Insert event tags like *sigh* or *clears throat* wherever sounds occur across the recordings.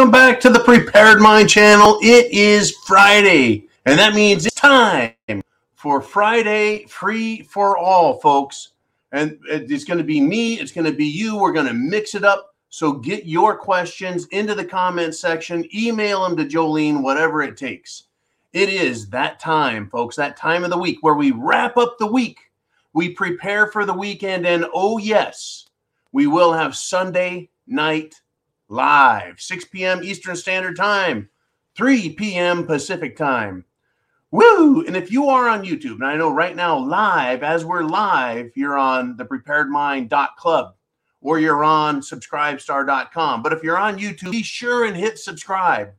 Welcome back to the Prepared Mind channel. It is Friday, and that means it's time for Friday Free for All, folks. And it's going to be me, it's going to be you. We're going to mix it up. So get your questions into the comment section, email them to Jolene, whatever it takes. It is that time, folks, that time of the week where we wrap up the week. We prepare for the weekend, and oh, yes, we will have Sunday night live, 6 p.m. Eastern Standard Time, 3 p.m. Pacific Time. Woo! And if you are on YouTube, and I know right now, live, as we're live, you're on the preparedmind.club or you're on subscribestar.com. But if you're on YouTube, be sure and hit subscribe.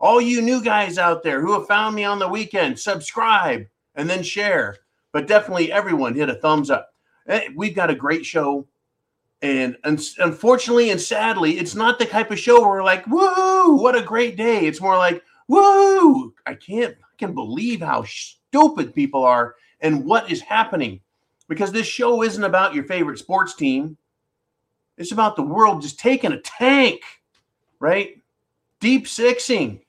All you new guys out there who have found me on the weekend, subscribe and then share. But definitely everyone hit a thumbs up. Eh, We've got a great show. And un- unfortunately and sadly, it's not the type of show where we're like, woo, what a great day. It's more like, woo, I can't, believe how stupid people are and what is happening. Because this show isn't about your favorite sports team. It's about the world just taking a tank, right? Deep sixing,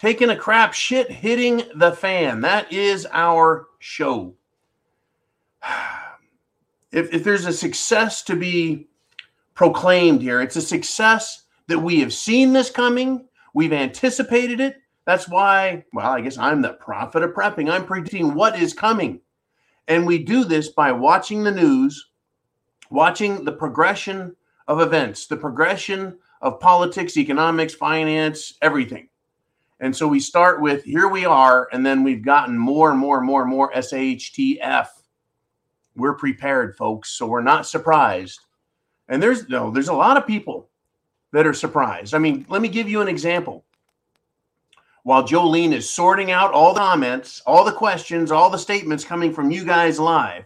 taking a crap shit, hitting the fan. That is our show. *sighs* If, if there's a success to be proclaimed here, it's a success that we have seen this coming, we've anticipated it. That's why, well, I guess I'm the prophet of prepping. I'm predicting what is coming. And we do this by watching the news, watching the progression of events, the progression of politics, economics, finance, everything. And so we start with here we are, and then we've gotten more and more and more and more SHTF. We're prepared, folks, so we're not surprised. And there's no, there's a lot of people that are surprised. I mean, let me give you an example. While Jolene is sorting out all the comments, all the questions, all the statements coming from you guys live,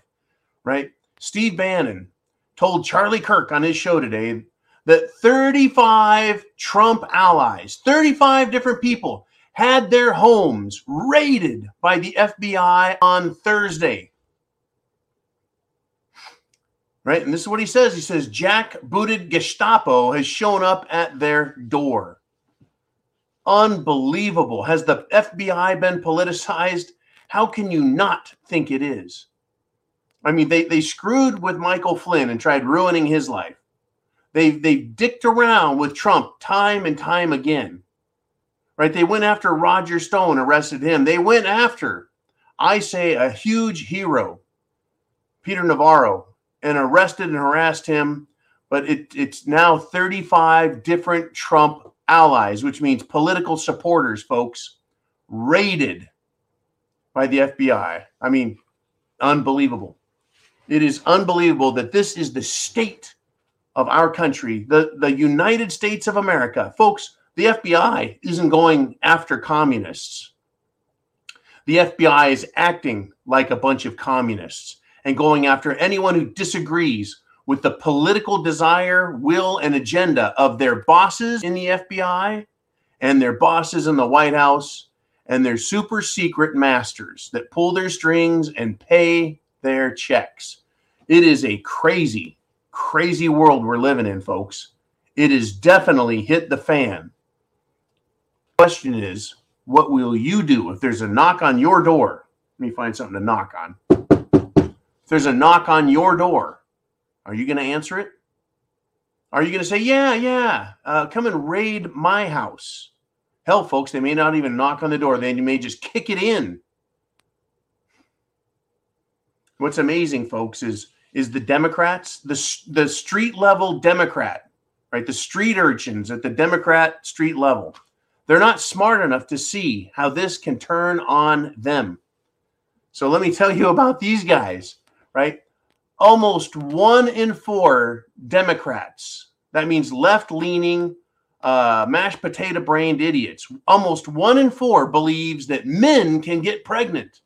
right? Steve Bannon told Charlie Kirk on his show today that 35 Trump allies, 35 different people, had their homes raided by the FBI on Thursday. Right? And this is what he says. He says, Jack booted Gestapo has shown up at their door. Unbelievable. Has the FBI been politicized? How can you not think it is? I mean, they, they screwed with Michael Flynn and tried ruining his life. They they dicked around with Trump time and time again. Right? They went after Roger Stone, arrested him. They went after, I say, a huge hero, Peter Navarro, and arrested and harassed him. But it, it's now 35 different Trump allies, which means political supporters, folks, raided by the FBI. I mean, unbelievable. It is unbelievable that this is the state of our country, the, the United States of America. Folks, the FBI isn't going after communists. The FBI is acting like a bunch of communists and going after anyone who disagrees with the political desire, will, and agenda of their bosses in the FBI and their bosses in the White House and their super secret masters that pull their strings and pay their checks. It is a crazy, crazy world we're living in, folks. It has definitely hit the fan. Question is, what will you do if there's a knock on your door? Let me find something to knock on. If there's a knock on your door, are you going to answer it? Are you going to say, yeah, yeah, uh, come and raid my house? Hell, folks, they may not even knock on the door. They may just kick it in. What's amazing, folks, is is the Democrats, the the street level Democrat, right? The street urchins at the Democrat street level. They're not smart enough to see how this can turn on them. So let me tell you about these guys, right? Almost one in four Democrats, that means left leaning, uh, mashed potato brained idiots. Almost one in four believes that men can get pregnant.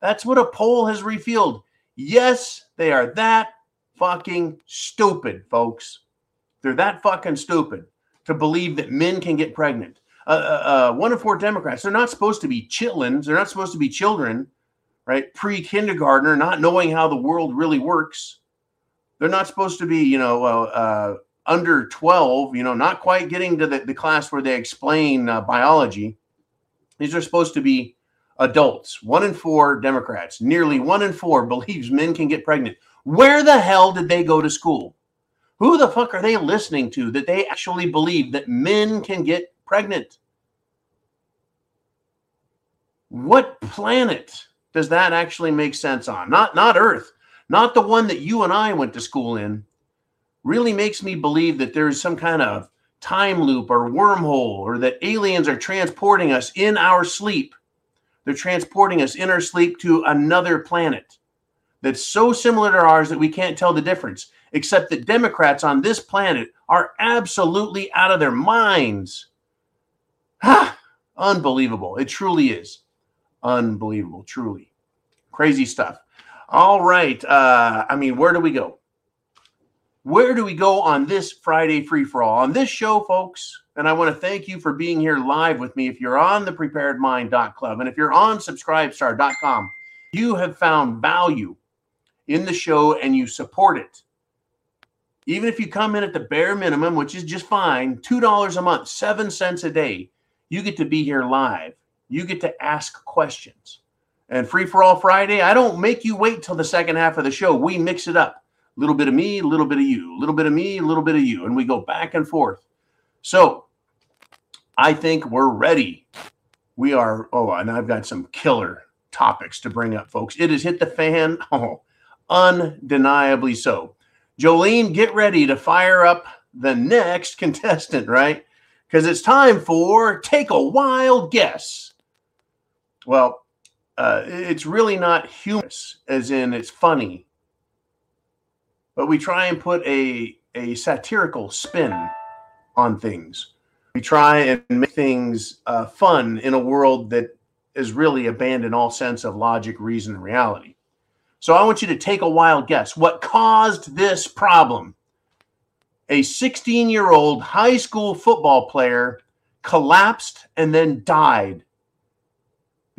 That's what a poll has revealed. Yes, they are that fucking stupid, folks. They're that fucking stupid to believe that men can get pregnant. Uh, uh, uh, one in four Democrats, they're not supposed to be chitlins. They're not supposed to be children, right? Pre kindergartner, not knowing how the world really works. They're not supposed to be, you know, uh, under 12, you know, not quite getting to the, the class where they explain uh, biology. These are supposed to be adults. One in four Democrats, nearly one in four *laughs* believes men can get pregnant. Where the hell did they go to school? Who the fuck are they listening to that they actually believe that men can get pregnant? What planet does that actually make sense on? Not not Earth, not the one that you and I went to school in really makes me believe that there's some kind of time loop or wormhole or that aliens are transporting us in our sleep. They're transporting us in our sleep to another planet that's so similar to ours that we can't tell the difference, except that Democrats on this planet are absolutely out of their minds. Ha! *sighs* Unbelievable. It truly is. Unbelievable. Truly. Crazy stuff. All right. Uh, I mean, where do we go? where do we go on this Friday free for all? On this show, folks, and I want to thank you for being here live with me. If you're on the preparedmind.club and if you're on subscribestar.com, you have found value in the show and you support it. Even if you come in at the bare minimum, which is just fine, $2 a month, 7 cents a day, you get to be here live. You get to ask questions. And Free for All Friday, I don't make you wait till the second half of the show. We mix it up a little bit of me, a little bit of you, a little bit of me, a little bit of you, and we go back and forth. So I think we're ready. We are, oh, and I've got some killer topics to bring up, folks. It has hit the fan. *laughs* Oh, undeniably so. Jolene, get ready to fire up the next contestant, right? Because it's time for Take a Wild Guess. Well, uh, it's really not humorous, as in it's funny but we try and put a a satirical spin on things. We try and make things uh, fun in a world that is really abandoned all sense of logic, reason, and reality. So I want you to take a wild guess. What caused this problem? A 16 year old high school football player collapsed and then died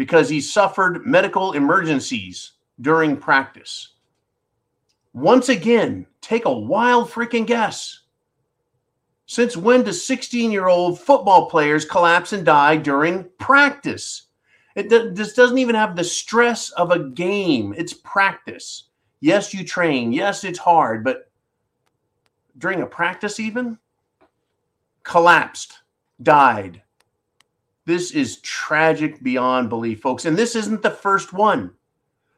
because he suffered medical emergencies during practice. Once again, take a wild freaking guess. Since when do 16 year old football players collapse and die during practice? It this doesn't even have the stress of a game. It's practice. Yes, you train. Yes, it's hard, but during a practice, even collapsed, died. This is tragic beyond belief, folks. And this isn't the first one.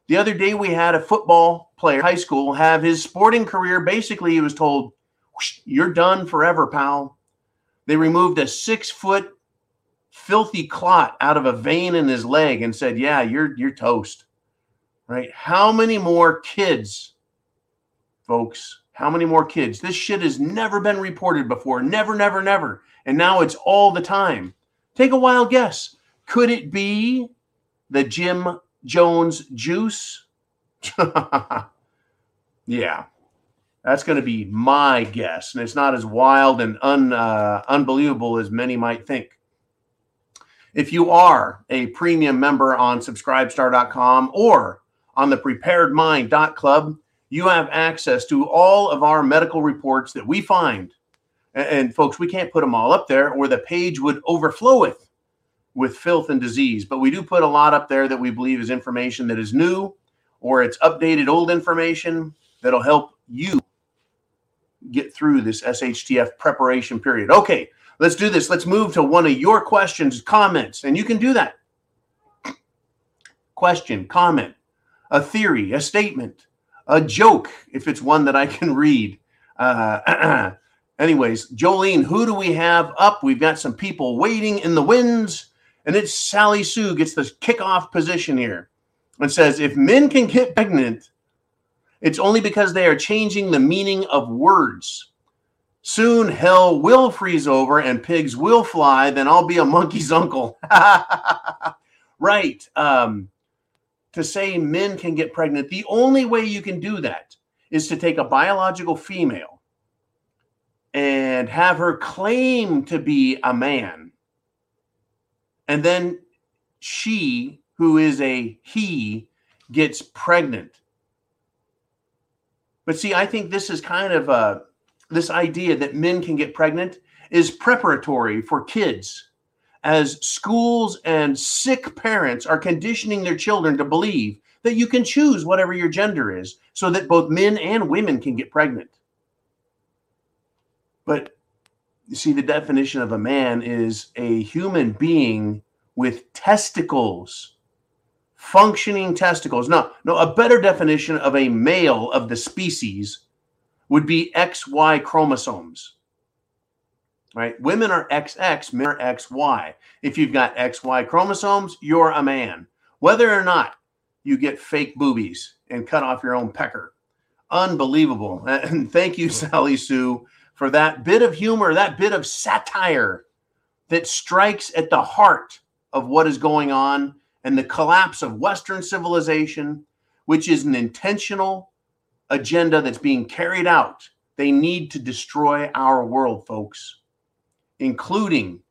The other day, we had a football player, high school, have his sporting career. Basically, he was told, You're done forever, pal. They removed a six foot filthy clot out of a vein in his leg and said, Yeah, you're, you're toast. Right? How many more kids, folks? How many more kids? This shit has never been reported before. Never, never, never. And now it's all the time. Take a wild guess. Could it be the Jim Jones juice. *laughs* yeah, that's going to be my guess. And it's not as wild and un, uh, unbelievable as many might think. If you are a premium member on subscribestar.com or on the preparedmind.club, you have access to all of our medical reports that we find. And, and folks, we can't put them all up there or the page would overflow with with filth and disease. But we do put a lot up there that we believe is information that is new or it's updated old information that'll help you get through this SHTF preparation period. Okay, let's do this. Let's move to one of your questions, comments, and you can do that. Question, comment, a theory, a statement, a joke, if it's one that I can read. Uh, *clears throat* anyways, Jolene, who do we have up? We've got some people waiting in the winds. And it's Sally Sue gets the kickoff position here and says if men can get pregnant, it's only because they are changing the meaning of words. Soon hell will freeze over and pigs will fly, then I'll be a monkey's uncle. *laughs* right. Um, to say men can get pregnant, the only way you can do that is to take a biological female and have her claim to be a man. And then she, who is a he, gets pregnant. But see, I think this is kind of a this idea that men can get pregnant is preparatory for kids as schools and sick parents are conditioning their children to believe that you can choose whatever your gender is so that both men and women can get pregnant. But you see, the definition of a man is a human being with testicles, functioning testicles. No, no, a better definition of a male of the species would be XY chromosomes. Right? Women are XX, men are XY. If you've got XY chromosomes, you're a man. Whether or not you get fake boobies and cut off your own pecker. Unbelievable. *laughs* And thank you, Sally Sue, for that bit of humor, that bit of satire that strikes at the heart of what is going on and the collapse of Western civilization, which is an intentional agenda that's being carried out. They need to destroy our world, folks, including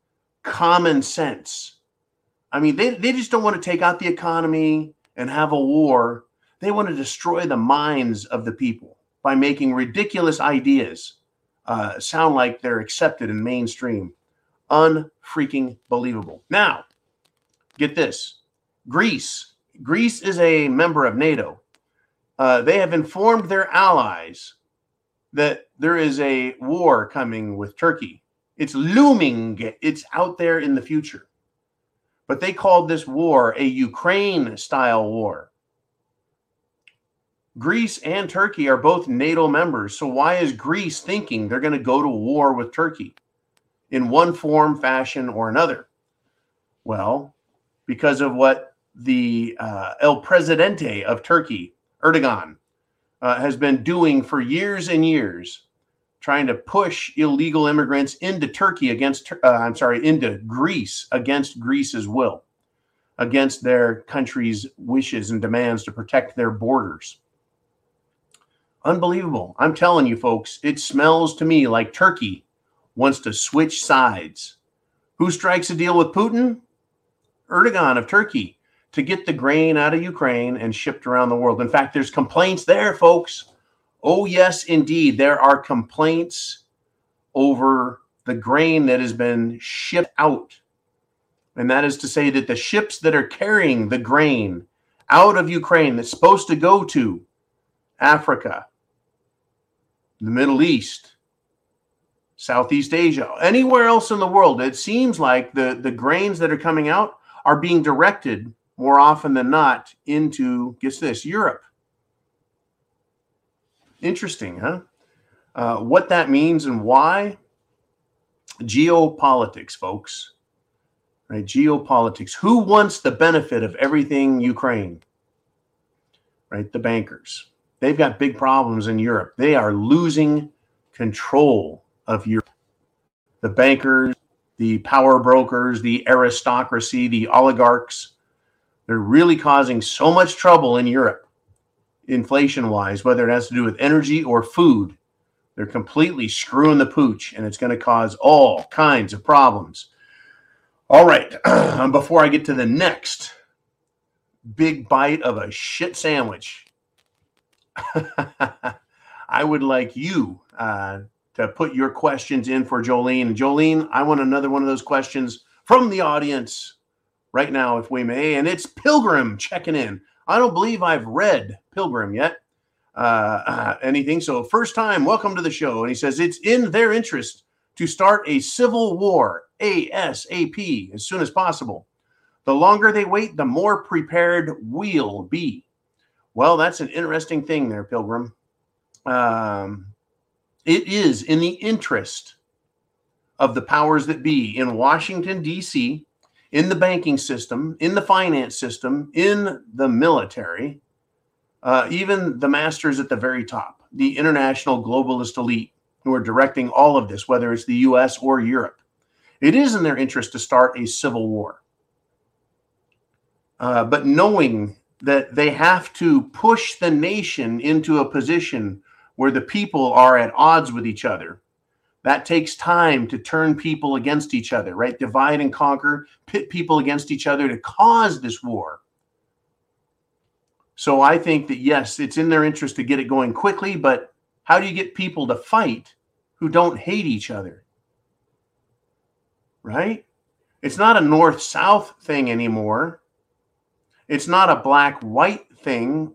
common sense. I mean, they, they just don't want to take out the economy and have a war. They want to destroy the minds of the people by making ridiculous ideas uh, sound like they're accepted in mainstream. Unfreaking believable. Now, get this Greece. Greece is a member of NATO. Uh, they have informed their allies that there is a war coming with Turkey. It's looming, it's out there in the future. But they called this war a Ukraine style war. Greece and Turkey are both NATO members. So why is Greece thinking they're going to go to war with Turkey in one form, fashion, or another? Well, because of what the uh, El Presidente of Turkey, Erdogan, uh, has been doing for years and years, trying to push illegal immigrants into Turkey against, uh, I'm sorry, into Greece against Greece's will, against their country's wishes and demands to protect their borders. Unbelievable. I'm telling you, folks, it smells to me like Turkey wants to switch sides. Who strikes a deal with Putin? Erdogan of Turkey to get the grain out of Ukraine and shipped around the world. In fact, there's complaints there, folks. Oh, yes, indeed. There are complaints over the grain that has been shipped out. And that is to say that the ships that are carrying the grain out of Ukraine that's supposed to go to Africa, the Middle East, Southeast Asia, anywhere else in the world, it seems like the, the grains that are coming out are being directed more often than not into, guess this, Europe. Interesting, huh? Uh, what that means and why? Geopolitics, folks. Right? Geopolitics. Who wants the benefit of everything Ukraine? Right? The bankers. They've got big problems in Europe. They are losing control of Europe. The bankers, the power brokers, the aristocracy, the oligarchs, they're really causing so much trouble in Europe, inflation wise, whether it has to do with energy or food. They're completely screwing the pooch, and it's going to cause all kinds of problems. All right, *clears throat* before I get to the next big bite of a shit sandwich, *laughs* I would like you uh, to put your questions in for Jolene. Jolene, I want another one of those questions from the audience right now, if we may. And it's Pilgrim checking in. I don't believe I've read Pilgrim yet. Uh, uh, *clears throat* anything. So, first time, welcome to the show. And he says it's in their interest to start a civil war ASAP as soon as possible. The longer they wait, the more prepared we'll be. Well, that's an interesting thing there, Pilgrim. Um, it is in the interest of the powers that be in Washington, D.C., in the banking system, in the finance system, in the military, uh, even the masters at the very top, the international globalist elite. who are directing all of this, whether it's the US or Europe. It is in their interest to start a civil war. Uh, but knowing that they have to push the nation into a position where the people are at odds with each other, that takes time to turn people against each other, right? Divide and conquer, pit people against each other to cause this war. So I think that yes, it's in their interest to get it going quickly, but how do you get people to fight who don't hate each other? Right? It's not a north south thing anymore. It's not a black white thing.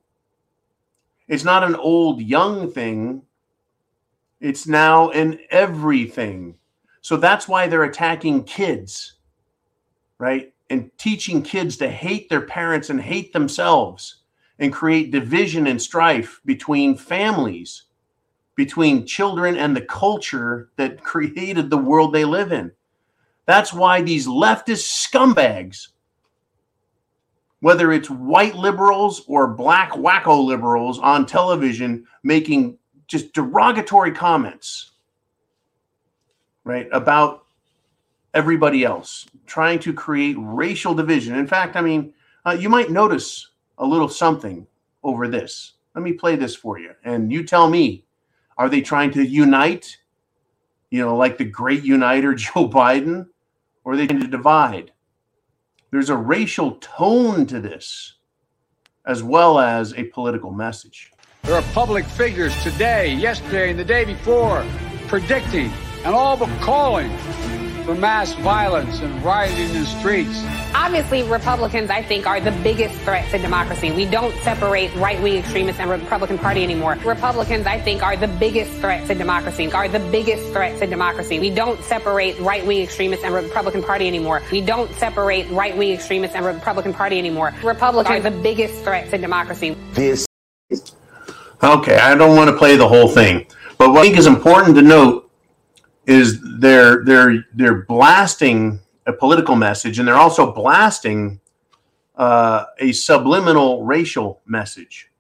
It's not an old young thing. It's now an everything. So that's why they're attacking kids, right? And teaching kids to hate their parents and hate themselves and create division and strife between families, between children and the culture that *laughs* created the world they live in. That's why these leftist scumbags, whether it's white liberals or black wacko liberals on television making just derogatory comments, right, about everybody else, trying to create racial division. In fact, I mean, uh, you might notice a little something over this. Let me play this for you, and you tell me: Are they trying to unite? You know, like the great uniter *laughs* Joe Biden, or are they trying to divide? There's a racial tone to this, as well as a political message. There are public figures today, yesterday, and the day before predicting and all but calling for mass violence and rioting in the streets. Obviously, Republicans, I think, are the biggest threat to democracy. We don't separate right-wing extremists and Republican Party anymore. Republicans, I think, are the biggest threat to democracy. Are the biggest threat to democracy. We don't separate right-wing extremists and Republican Party anymore. We don't separate right-wing extremists and Republican Party anymore. Republicans are the biggest threat to democracy. This. Okay, I don't want to play the whole thing, but what I think is important to note is they're they're they're blasting a political message, and they're also blasting uh, a subliminal racial message.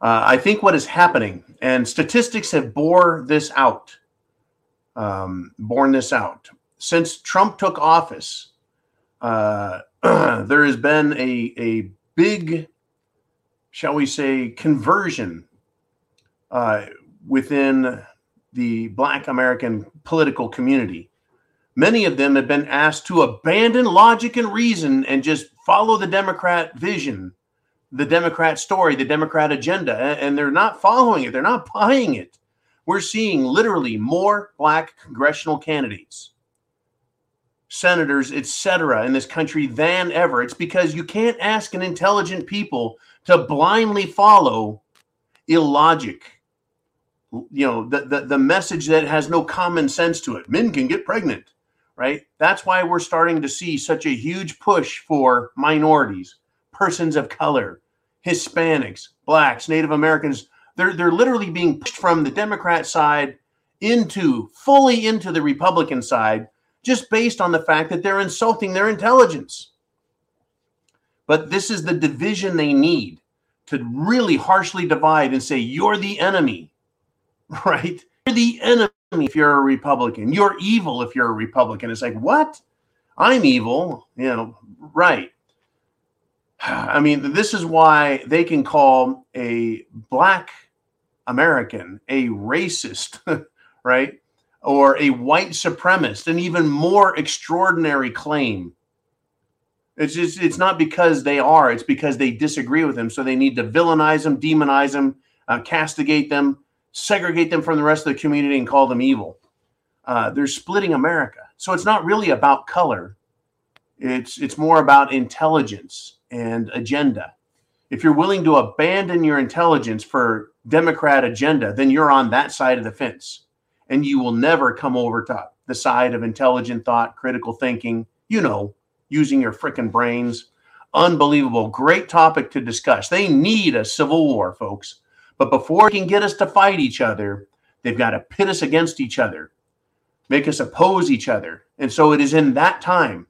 Uh, I think what is happening, and statistics have bore this out, um, borne this out. Since Trump took office, uh, *clears throat* there has been a a big, shall we say, conversion uh, within the Black American political community Many of them have been asked to abandon logic and reason and just follow the Democrat vision, the Democrat story, the Democrat agenda. And they're not following it, they're not *laughs* buying it. We're seeing literally more black congressional candidates, senators, etc., in this country than ever. It's because you can't ask an intelligent people to blindly follow illogic you know the, the the message that has no common sense to it men can get pregnant right? That's why we're starting to see such a huge push for minorities, persons of color, Hispanics, blacks, Native Americans. They're they're literally being pushed from the Democrat side into fully into the Republican side just based on the fact that they're insulting their intelligence. But this is the division they need to really harshly divide and say you're the enemy, *laughs* right? You're the enemy if you're a Republican. You're evil if you're a Republican. It's like, what? I'm evil. You know, right. I mean, this is why they can call a black American a racist, *laughs* right? Or a white supremacist, an even more extraordinary claim. It's just, it's not because they are, it's because they disagree with them. So they need to villainize them, demonize them, uh, castigate them, segregate them from the rest of the community and call them evil. Uh, they're splitting America. So it's not really about color. It's it's more about intelligence and agenda. If you're willing to abandon your intelligence for Democrat agenda, then you're on that side of the fence, and you will never come over to the side of intelligent thought, critical thinking. You know, using your freaking brains. Unbelievable, great topic to discuss. They need a civil war, folks. But before they can get us to fight each other, they've got to pit us against each other, make us oppose each other. And so it is in that time.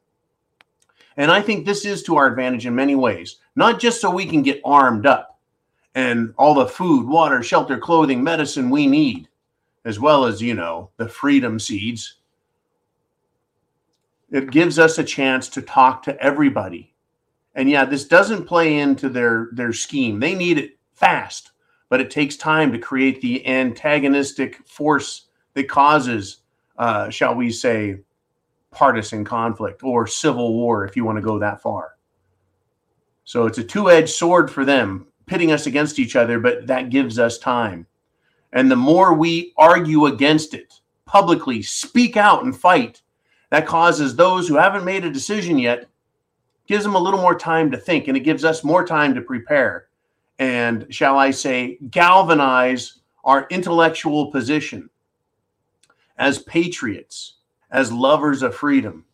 And I think this is to our advantage in many ways, not just so we can get armed up and all the food, water, shelter, clothing, medicine we need. as well as, you know, the freedom seeds. It gives us a chance to talk to everybody. And yeah, this doesn't play into their their scheme. They need it fast, but it takes time to create the antagonistic force that causes, uh, shall we say, partisan conflict or civil war, if you want to go that far. So it's a two edged sword for them, pitting us against each other, but that gives us time. And the more we argue against it publicly, speak out and fight, that causes those who haven't made a decision yet, gives them a little more time to think, and it gives us more time to prepare. And shall I say, galvanize our intellectual position as patriots, as lovers of freedom,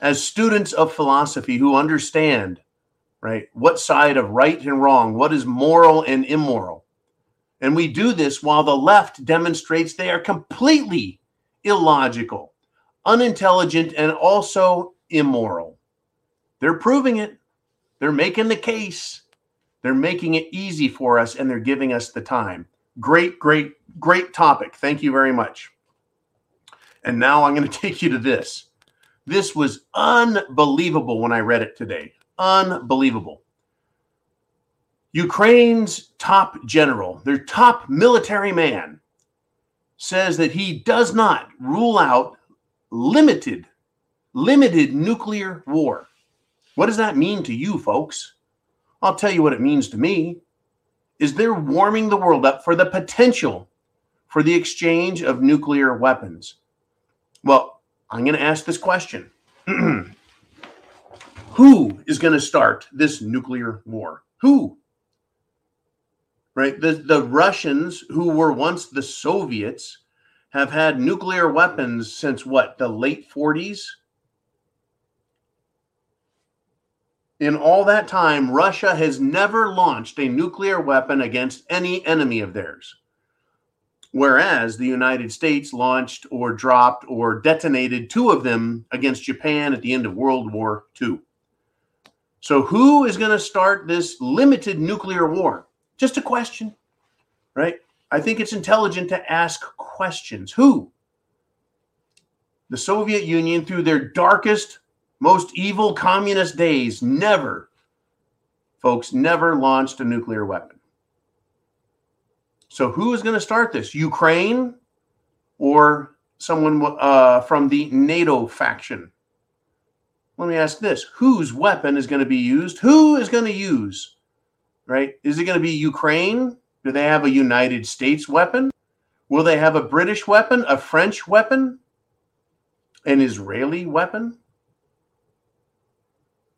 as students of philosophy who understand, right, what side of right and wrong, what is moral and immoral. And we do this while the left demonstrates they are completely illogical, unintelligent, and also immoral. They're proving it. They're making the case. They're making it easy for us and they're giving us the time. Great, great, great topic. Thank you very much. And now I'm going *laughs* to take you to this. This was unbelievable when I read it today. Unbelievable. Ukraine's top general, their top military man, says that he does not rule out limited, limited nuclear war. What does that mean to you, folks? I'll tell you what it means to me. Is they're warming the world up for the potential for the exchange of nuclear weapons. Well, I'm going to ask this question *clears throat* Who is going to start this nuclear war? Who? Right? The, the Russians, who were once the Soviets, have had nuclear weapons since what, the late 40s? In all that time, Russia has never launched a nuclear weapon against any enemy of theirs whereas the United States launched or dropped or detonated two of them against Japan at the end of World War II. So, who is going to start this limited nuclear war? Just a question, right? I think it's intelligent to ask questions. Who? The Soviet Union, through their darkest, most evil communist days, never, folks, never launched a nuclear weapon. So who is going to start this? Ukraine or someone uh, from the NATO faction? Let me ask this whose weapon is going to be used? Who is going to use? Right? Is it going to be Ukraine? Do they have a United States weapon? Will they have a British weapon, a French weapon, an Israeli weapon?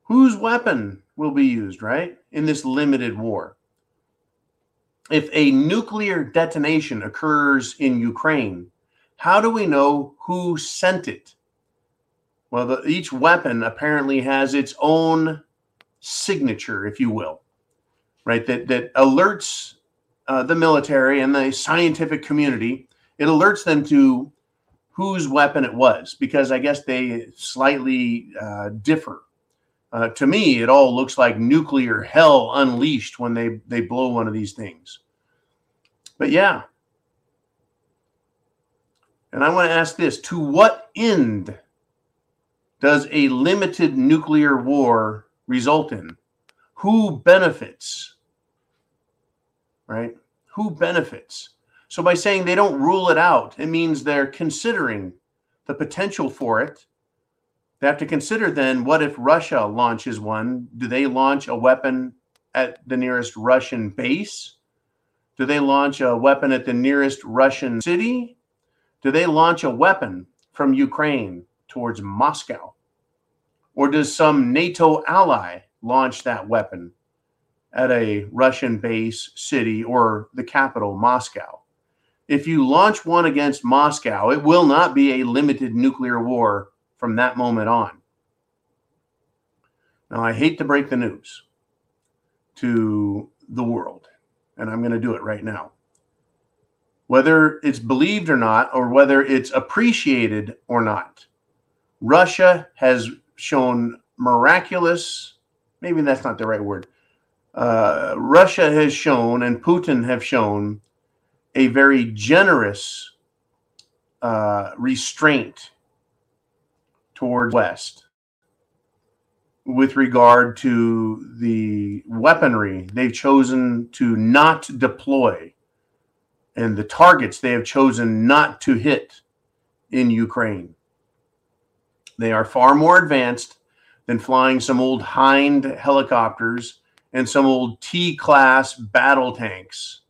Whose weapon will be used, right, in this limited war? if a nuclear detonation occurs in Ukraine, how do we know who sent it? Well, the, each weapon apparently has its own signature, if you will, right? That that alerts uh, the military and the scientific community. It alerts them to whose weapon it was because I guess they slightly uh, differ. Uh, to me, it all looks like nuclear hell unleashed when they they blow one of these things. But yeah. And I want to ask this to what end does a limited nuclear war result in? Who benefits? Right? Who benefits? So by saying they don't rule it out, it means they're considering the potential for it they have to consider then what if Russia launches one? Do they launch a weapon at the nearest Russian base? Do they launch a weapon at the nearest Russian city? Do they launch a weapon from Ukraine towards Moscow? Or does some NATO ally launch that weapon at a Russian base, city, or the capital, Moscow? If you launch one against Moscow, it will not be a limited nuclear war from that moment on. Now, I hate to break the news to the world, and I'm going to do it right now. Whether it's believed or not, or whether it's appreciated or not, Russia has shown miraculous, maybe that's not the right word. Uh, Russia has shown and Putin have shown a very generous uh, restraint towards West with regard to the weaponry they've chosen to not deploy and the targets they have chosen not to hit in Ukraine. They are far more advanced than flying some old Hind helicopters and some old T class battle tanks.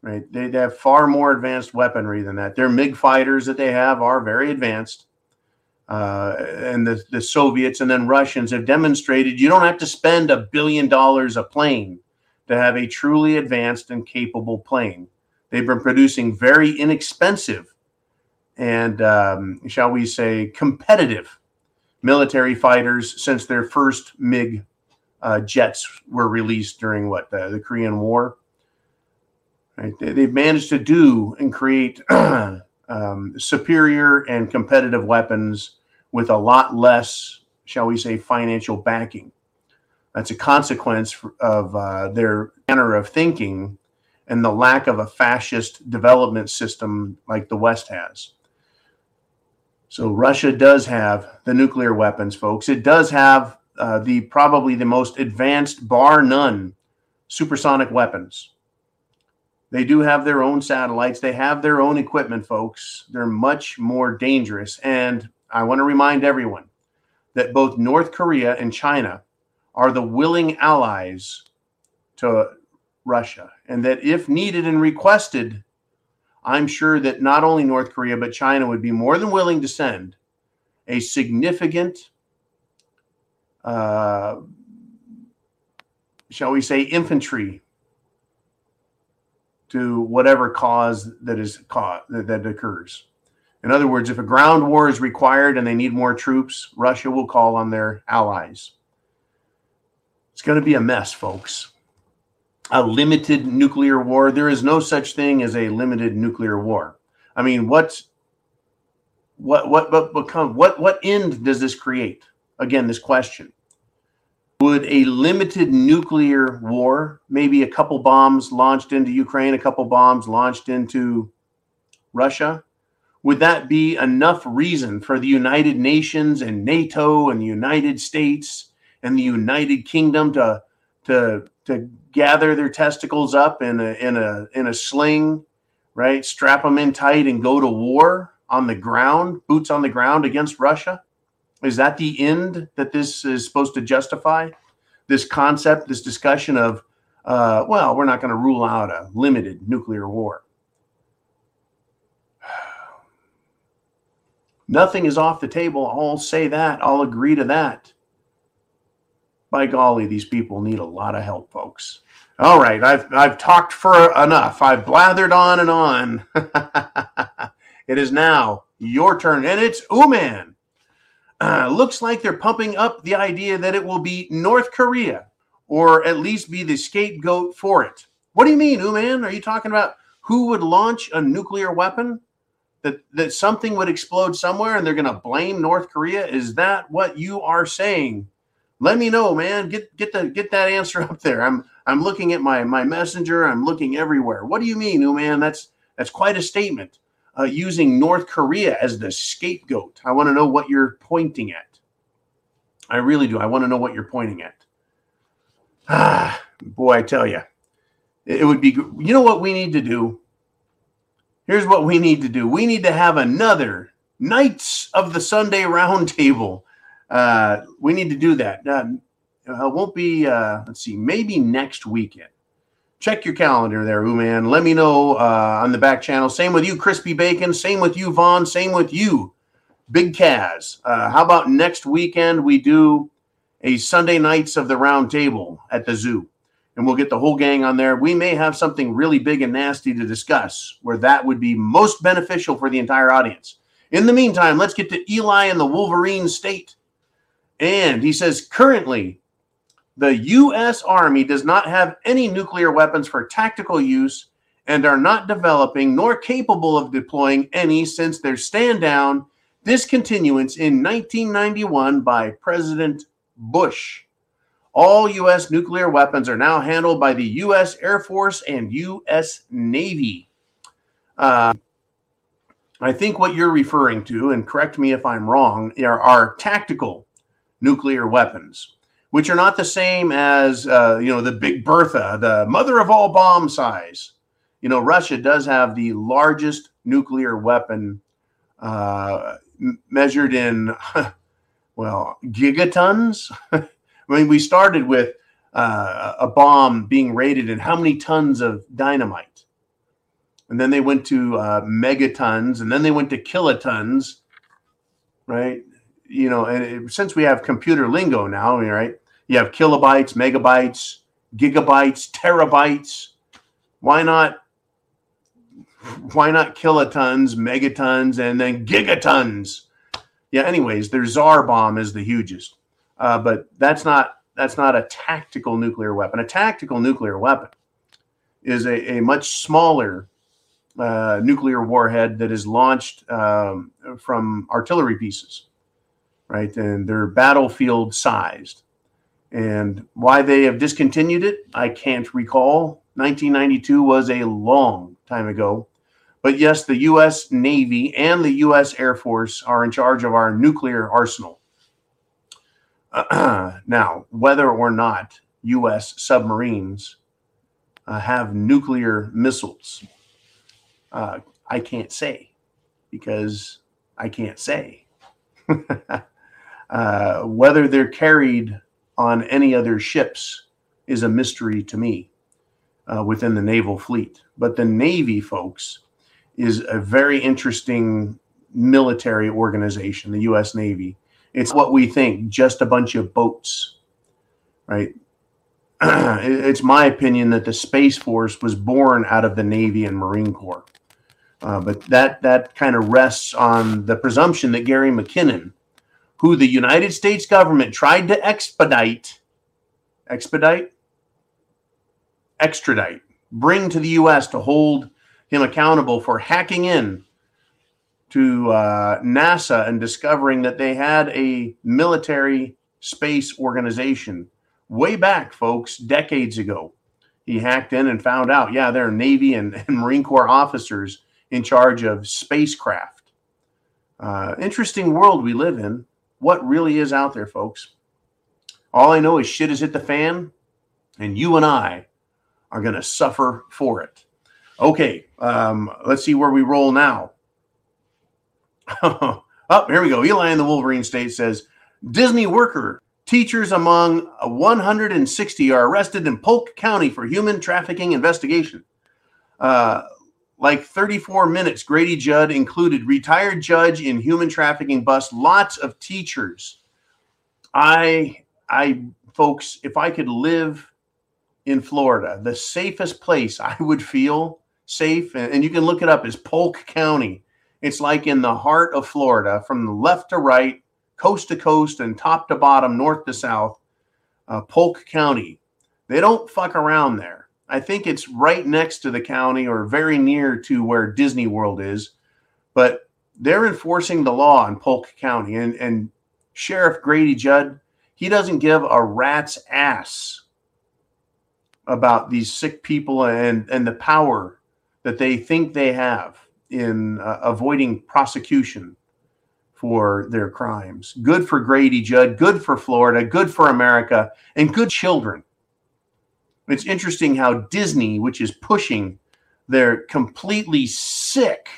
Right? They, they have far more advanced weaponry than that. Their MiG fighters that they have are very advanced. Uh, and the, the Soviets and then Russians have demonstrated you don't have to spend a billion dollars a plane to have a truly advanced and capable plane. They've been producing very inexpensive and, um, shall we say, competitive military fighters since their first MiG uh, jets were released during what the, the Korean War. Right? They, have managed to do and create *clears throat* um, superior and competitive weapons with a lot less, shall we say, financial backing. That's a consequence of uh, their manner of thinking and the lack of a fascist development system like the West has. So Russia does have the nuclear weapons, folks. It does have uh, the probably the most advanced, bar none, supersonic weapons. They do have their own satellites. They have their own equipment, folks. They're much more dangerous. And I want to remind everyone that both North Korea and China are the willing allies to Russia, and that if needed and requested, I'm sure that not only North Korea, but China would be more than willing to send a significant, uh, shall we say, infantry to whatever cause that is caught that, that occurs. In other words, if a ground war is required and they need more troops, Russia will call on their allies. It's going to be a mess, folks. A limited nuclear war. There is no such thing as a limited nuclear war. I mean, what's what what what become what what end does this create? Again, this question. Would a limited nuclear war, maybe a couple bombs launched into Ukraine, a couple bombs launched into Russia, would that be enough reason for the United Nations and NATO and the United States and the United Kingdom to to to gather their testicles up in a in a in a sling, right? Strap them in tight and go to war on the ground, boots on the ground against Russia? Is that the end that this is supposed to justify? This concept, this discussion of, uh, well, we're not going to rule out a limited nuclear war. Nothing is off the table. I'll say that. I'll agree to that. By golly, these people need a lot of help, folks. All right, I've I've talked for enough. I've blathered on and on. *laughs* it is now your turn, and it's Uman. Uh, looks like they're pumping up the idea that it will be North Korea, or at least be the scapegoat for it. What do you mean, Uman? Are you talking about who would launch a nuclear weapon? That that something would explode somewhere and they're going to blame North Korea? Is that what you are saying? Let me know, man. Get get the get that answer *laughs* up there. I'm I'm looking at my my messenger. I'm looking everywhere. What do you mean, oh man? That's that's quite a statement. Uh, using North Korea as the scapegoat. I want to know what you're pointing at. I really do. I want to know what you're pointing at. Ah, *sighs* boy, I tell you, it would be. You know what we need to do? Here's what we need to do we need to have another Knights of the Sunday Roundtable. *laughs* Uh, we need to do that. Uh, it won't be, uh, let's see, maybe next weekend. Check your calendar there, man. Let me know uh, on the back channel. Same with you, Crispy Bacon. Same with you, Vaughn. Same with you, Big Kaz. Uh, how about next weekend we do a Sunday Nights of the Round Table at the zoo? And we'll get the whole gang on there. We may have something really big and nasty to discuss where that would be most beneficial for the entire audience. In the meantime, let's get to Eli and the Wolverine state. And he says currently, the U.S. Army does not have any nuclear weapons for tactical use and are not developing nor capable of deploying any since their stand down discontinuance in 1991 by President Bush. All U.S. nuclear weapons are now handled by the U.S. Air Force and U.S. Navy. Uh, I think what you're referring to, and correct me if I'm wrong, are, are tactical nuclear weapons, which are not the same as uh, you know the Big Bertha, the mother of all bomb size. You know, Russia does have the largest nuclear weapon uh, measured in *laughs* well gigatons. *laughs* I mean, we started with uh, a bomb being rated in how many tons of dynamite, and then they went to uh, megatons, and then they went to kilotons, right? You know, and it, since we have computer lingo now, right? You have kilobytes, megabytes, gigabytes, terabytes. Why not? Why not kilotons, megatons, and then gigatons? Yeah. Anyways, their czar bomb is the hugest, uh, but that's not that's not a tactical nuclear weapon. A tactical nuclear weapon is a, a much smaller uh, nuclear warhead that is launched um, from artillery pieces right? And they're battlefield sized. And why they have discontinued it, I can't recall. 1992 was a long time ago. But yes, the U.S. Navy and the U.S. Air Force are in charge of our nuclear arsenal. *clears throat* Now, whether or not U.S. submarines uh, have nuclear missiles, uh, I can't say because I can't say. *laughs* Uh, whether they're carried on any other ships is a mystery to me uh, within the naval fleet. But the Navy, folks, is a very interesting military organization, the U.S. Navy. It's what we think, just a bunch of boats, right? *clears throat* it's my opinion that the Space Force was born out of the Navy and Marine Corps. Uh, but that that kind of rests on the presumption that Gary McKinnon who the United States government tried to expedite, expedite, extradite, bring to the U.S. to hold him accountable for hacking in to uh, NASA and discovering that they had a military space organization way back, folks, decades ago. He hacked in and found out, yeah, there are Navy and, *laughs* and Marine Corps officers in charge of spacecraft. Uh, interesting world we live in what really is out there, folks. All I know is shit has hit the fan, and you and I are going to suffer for it. Okay, um, let's see where we roll now. *laughs* oh, here we go. Eli in the Wolverine State says Disney worker teachers among 160 are arrested in Polk County for human trafficking investigation. Uh, like 34 minutes. Grady Judd included retired judge in human trafficking bust, lots of teachers. I, I, folks, if I could live in Florida, the safest place I would feel safe, and, you can look it up, is Polk County. It's like in the heart of Florida, from the left to right, coast to coast, and top to bottom, north to south. Uh, Polk County. They don't fuck around there. I think it's right next to the county or very near to where Disney World is, but they're enforcing the law in Polk County. And, and Sheriff Grady Judd, he doesn't give a rat's ass about these sick people and, and the power that they think they have in uh, avoiding prosecution for their crimes. Good for Grady Judd, good for Florida, good for America, and good children. It's interesting how Disney, which is pushing their completely sick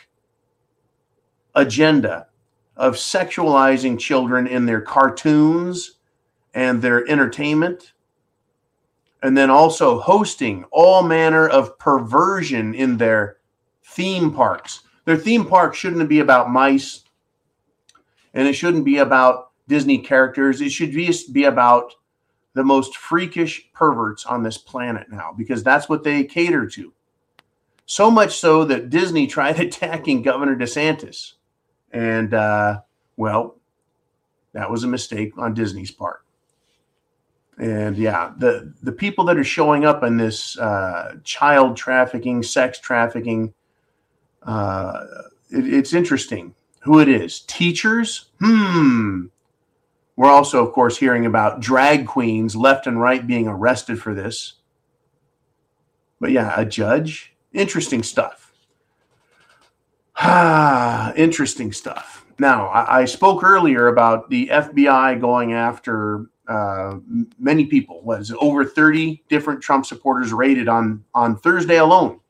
agenda of sexualizing children in their cartoons and their entertainment, and then also hosting all manner of perversion in their theme parks. Their theme park shouldn't be about mice, and it shouldn't be about Disney characters. It should just be about the most freakish perverts on this planet now because that's what they cater to. So much so that Disney tried *laughs* attacking Governor DeSantis. And, uh, well, that was a mistake on Disney's part. And yeah, the, the people that are showing up in this uh, child trafficking, sex trafficking, uh, it, it's interesting who it is. Teachers? Hmm. We're also, of course, hearing about drag queens left and right being arrested for this. But yeah, a judge. Interesting stuff. Ah, *sighs* interesting stuff. Now, I, I, spoke earlier about the FBI going after uh, many people. Was over 30 different Trump supporters raided on on Thursday alone.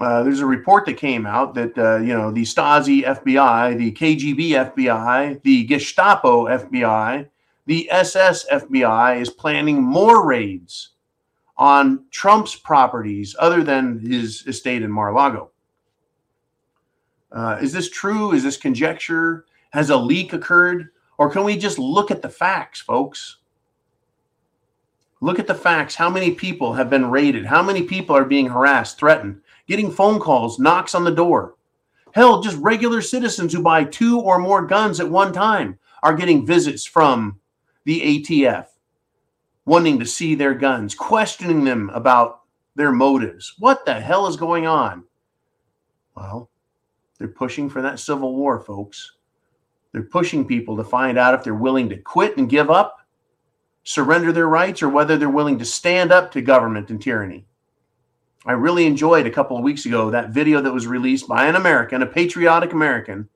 Uh, there's a report that came out that uh, you know the Stasi FBI, the KGB FBI, the Gestapo FBI, the SS FBI is planning more raids on Trump's properties other than his estate in Mar-a-Lago. Uh, is this true? Is this conjecture? Has a leak occurred? Or can we just look at the facts, folks? Look at the facts. How many people have been raided? How many people are being harassed, threatened, getting phone calls, knocks on the door? Hell, just regular citizens who buy two or more guns at one time are getting visits from the ATF, wanting to see their guns, questioning them about their motives. What the hell is going on? Well, they're pushing for that civil war, folks. They're pushing people to find out if they're willing to quit and give up, surrender their rights, or whether they're willing to stand up to government and tyranny. I really enjoyed a couple of weeks ago that video that was released by an American, a patriotic American,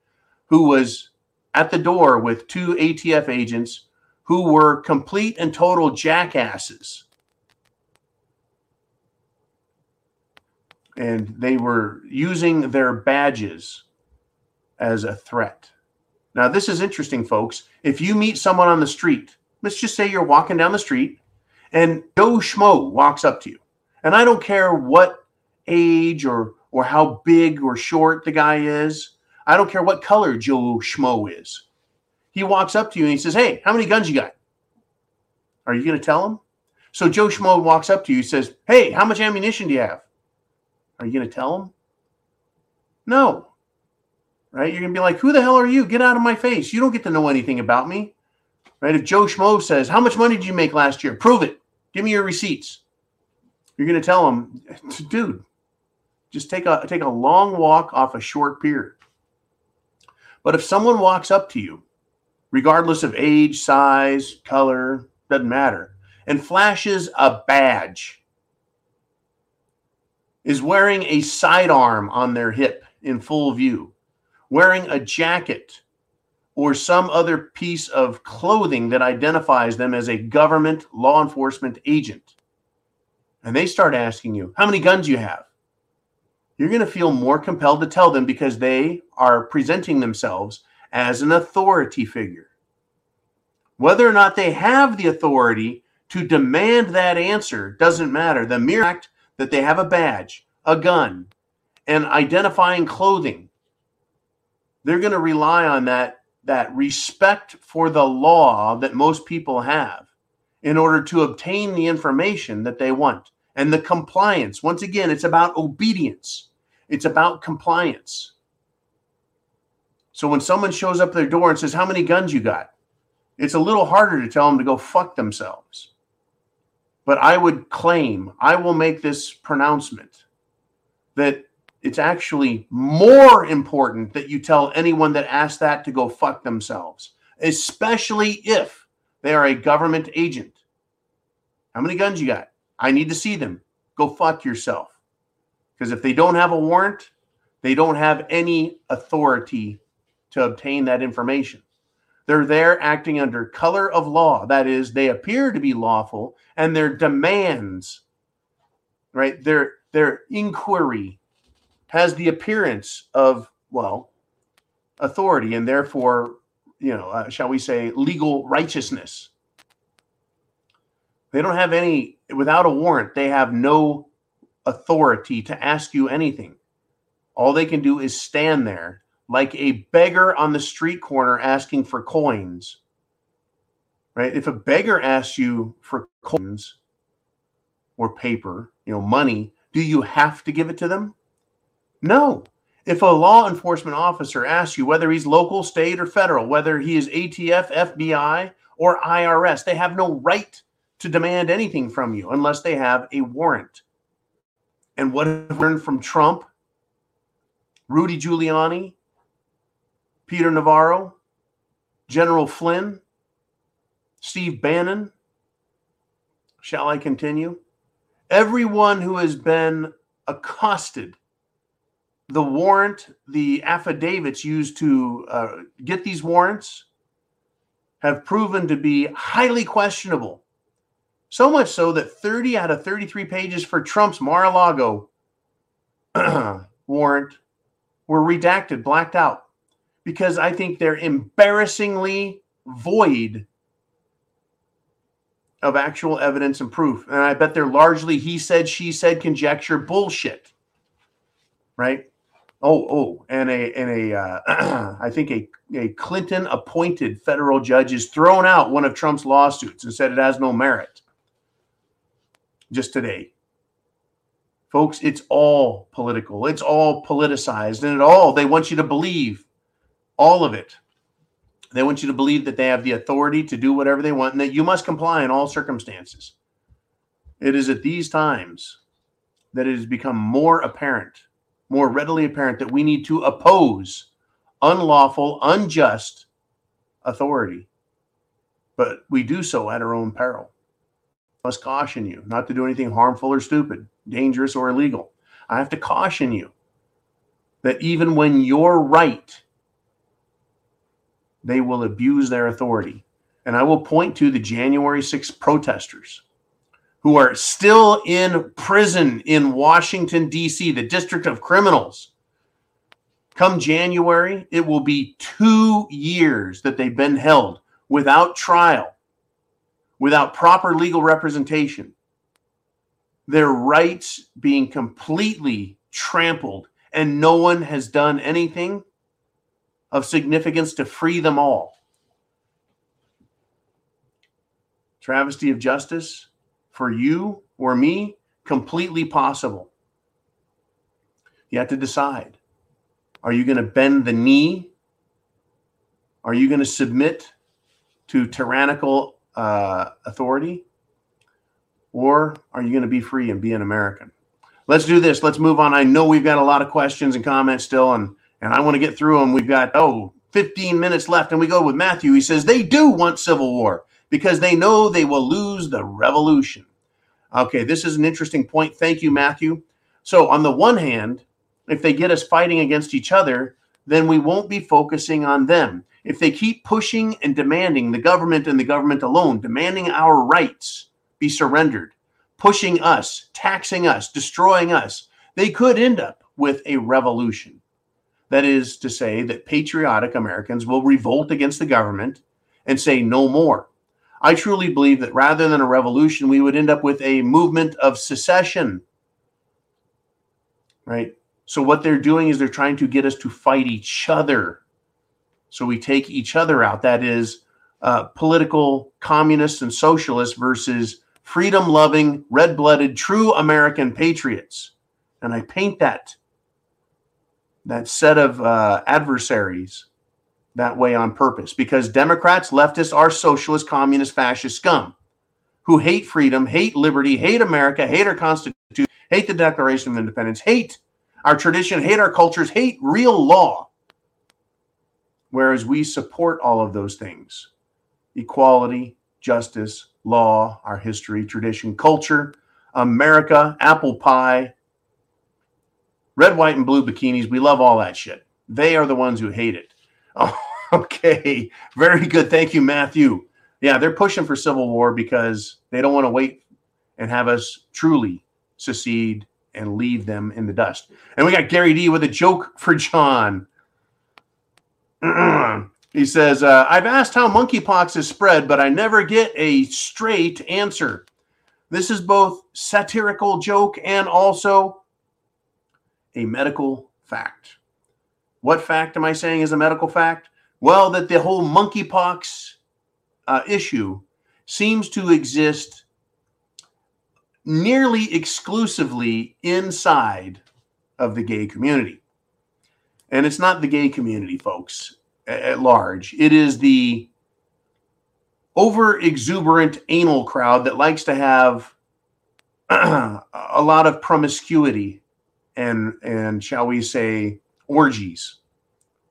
who was at the door with two ATF agents who were complete and total jackasses and they were using their badges as a threat. Now, this is interesting, folks. If you meet someone on the street, let's just say you're walking down the street and Joe Schmo walks up to you, and I don't care what age or or how big or short the guy is. I don't care what color Joe Schmo is. He walks up to you and he says, Hey, how many guns you got? Are you going to tell him? So Joe Schmo walks up to you, and says, Hey, how much ammunition do you have? Are you going to tell him? No. Right? You're going to be like, who the hell are you? Get out of my face. You don't get to know anything about me. Right? If Joe Schmo says, how much money did you make last year? Prove it. Give me your receipts. You're going to tell them, dude, just take a take a long walk off a short pier. But if someone walks up to you, regardless of age, size, color, doesn't matter, and flashes a badge, is wearing a sidearm on their hip in full view, wearing a jacket or some other piece of clothing that identifies them as a government law enforcement agent. And they start asking you, How many guns you have? You're going to feel more compelled to tell them because they are presenting themselves as an authority figure. Whether or not they have the authority to demand that answer doesn't matter. The mere fact that they have a badge, a gun, and identifying clothing. They're going to rely on that that respect for the law that most people have in order to obtain the information that they want. And the compliance, once again, it's about obedience. It's about compliance. So when someone shows up at their door and says, How many guns you got? It's a little harder to tell them to go fuck themselves. But I would claim, I will make this pronouncement that it's actually more important that you tell anyone that asks that to go fuck themselves, especially if they are a government agent. How many guns you got? I need to see them. Go fuck yourself. Because if they don't have a warrant, they don't have any authority to obtain that information. They're there acting under color of law. That is, they appear to be lawful, and their demands, right? Their their inquiry has the appearance of well, authority, and therefore, you know, uh, shall we say, legal righteousness. They don't have any without a warrant. They have no authority to ask you anything. All they can do is stand there like a beggar on the street corner asking for coins. Right? If a beggar asks you for coins or paper, you know, money, do you have to give it to them? No. If a law enforcement officer asks you whether he's local, state, or federal, whether he is ATF, FBI, or IRS, they have no right to demand anything from you unless they have a warrant. And what have we learned from Trump, Rudy Giuliani, Peter Navarro, General Flynn, Steve Bannon. Shall I continue? Everyone who has been accosted the warrant, the affidavits used to uh, get these warrants have proven to be highly questionable. So much so that 30 out of 33 pages for Trump's Mar a Lago *clears throat* warrant were redacted, blacked out, because I think they're embarrassingly void of actual evidence and proof. And I bet they're largely he said, she said conjecture bullshit. Right? Oh, oh, and a and a uh, *clears throat* I think a, a Clinton appointed federal judge has thrown out one of Trump's lawsuits and said it has no merit. Just today. Folks, it's all political. It's all politicized. And it all, they want you to believe all of it. They want you to believe that they have the authority to do whatever they want and that you must comply in all circumstances. It is at these times that it has become more apparent, more readily apparent that we need to oppose unlawful, unjust authority. But we do so at our own peril must caution you not to do anything harmful or stupid, dangerous or illegal. I have to caution you that even when you're right, they will abuse their authority. And I will point to the January 6th protesters who are still in prison in Washington, D.C., the District of Criminals. Come January, it will be two years that they've been held without trial without proper legal representation, their rights being completely trampled, and no one has done anything of significance to free them all. Travesty of justice for you or me, completely possible. You have to decide are you going to bend the knee? Are you going to submit to tyrannical uh, authority? Or are you going to be free and be an American? Let's do this. Let's move on. I know we've got a lot of questions and comments still, and, and I want to get through them. We've got, oh, 15 minutes left, and we go with Matthew. He says they do want civil war because they know they will lose the revolution. Okay, this is an interesting point. Thank you, Matthew. So, on the one hand, if they get us fighting against each other, then we won't be focusing on them if they keep pushing and demanding the government and the government alone, demanding our rights be surrendered, pushing us, taxing us, destroying us, they could end up with a revolution. That is to say, that patriotic Americans will revolt against the government and say no more. I truly believe that rather than a revolution, we would end up with a movement of secession. Right? So, what they're doing is they're trying to get us to fight each other so we take each other out. That is uh, political communists and socialists versus freedom loving, red blooded, true American patriots. And I paint that that set of uh, adversaries that way on purpose because Democrats, leftists are socialist, communist, fascist scum who hate freedom, hate liberty, hate America, hate our Constitution, hate the Declaration of Independence, hate our tradition, hate our cultures, hate real law. Whereas we support all of those things equality, justice, law, our history, tradition, culture, America, apple pie, red, white, and blue bikinis. We love all that shit. They are the ones who hate it. Oh, *laughs* okay. Very good. Thank you, Matthew. Yeah, they're pushing for civil war because they don't want to wait and have us truly secede and leave them in the dust. And we got Gary D with a joke for John. *clears throat* he says, uh, I've asked how monkeypox is spread, but I never get a straight answer. This is both satirical joke and also a medical fact. What fact am I saying is a medical fact? Well, that the whole monkeypox uh, issue seems to exist nearly exclusively inside of the gay community. And it's not the gay community, folks, at large. It is the over exuberant anal crowd that likes to have *clears throat* a lot of promiscuity and and shall we say orgies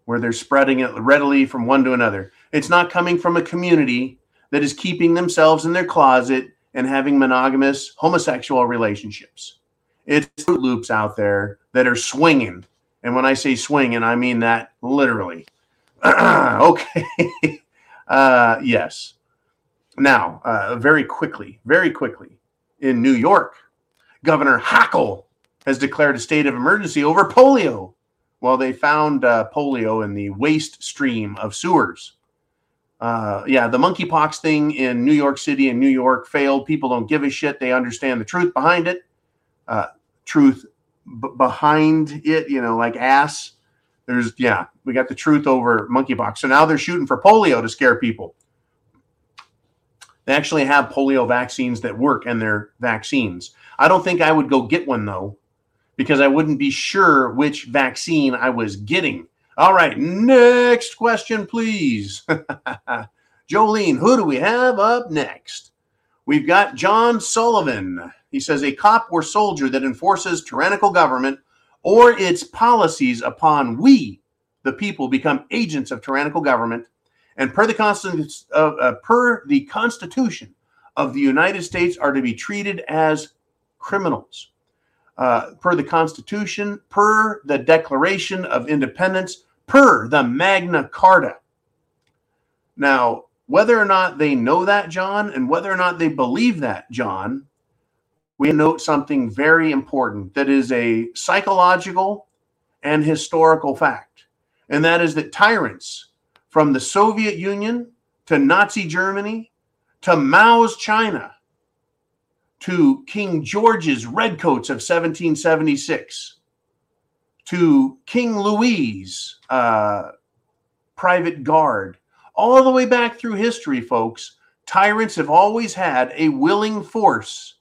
where they're spreading it readily from one to another. It's not coming from a community that is keeping themselves in their closet and having monogamous homosexual relationships. It's Loops out there that are swinging And when I say swinging, I mean that literally. *clears throat* okay. *laughs* uh, yes. Now, uh, very quickly, very quickly, in New York, Governor Hochul has declared a state of emergency over polio. Well, they found uh, polio in the waste stream of sewers. Uh, yeah, the monkeypox thing in New York City and New York failed. People don't give a shit. They understand the truth behind it. Uh, truth b- behind it, you know, like ass. There's, yeah, we got the truth over monkeypox. So now they're shooting for polio to scare people. They actually have polio vaccines that work and they're vaccines. I don't think I would go get one though, because I wouldn't be sure which vaccine I was getting. All right, next question, please. *laughs* Jolene, who do we have up next? We've got John Sullivan. He says a cop or soldier that enforces tyrannical government or its policies upon we, the people, become agents of tyrannical government and per the, Constitution, uh, uh, per the Constitution of the United States are to be treated as criminals. Uh, per the Constitution, per the Declaration of Independence, per the Magna Carta. Now, whether or not they know that, John, and whether or not they believe that, John, we note something very important that is a psychological and historical fact, and that is that tyrants from the Soviet Union to Nazi Germany to Mao's China to King George's Redcoats of 1776 to King Louis' uh, private guard, all the way back through history, folks, tyrants have always had a willing force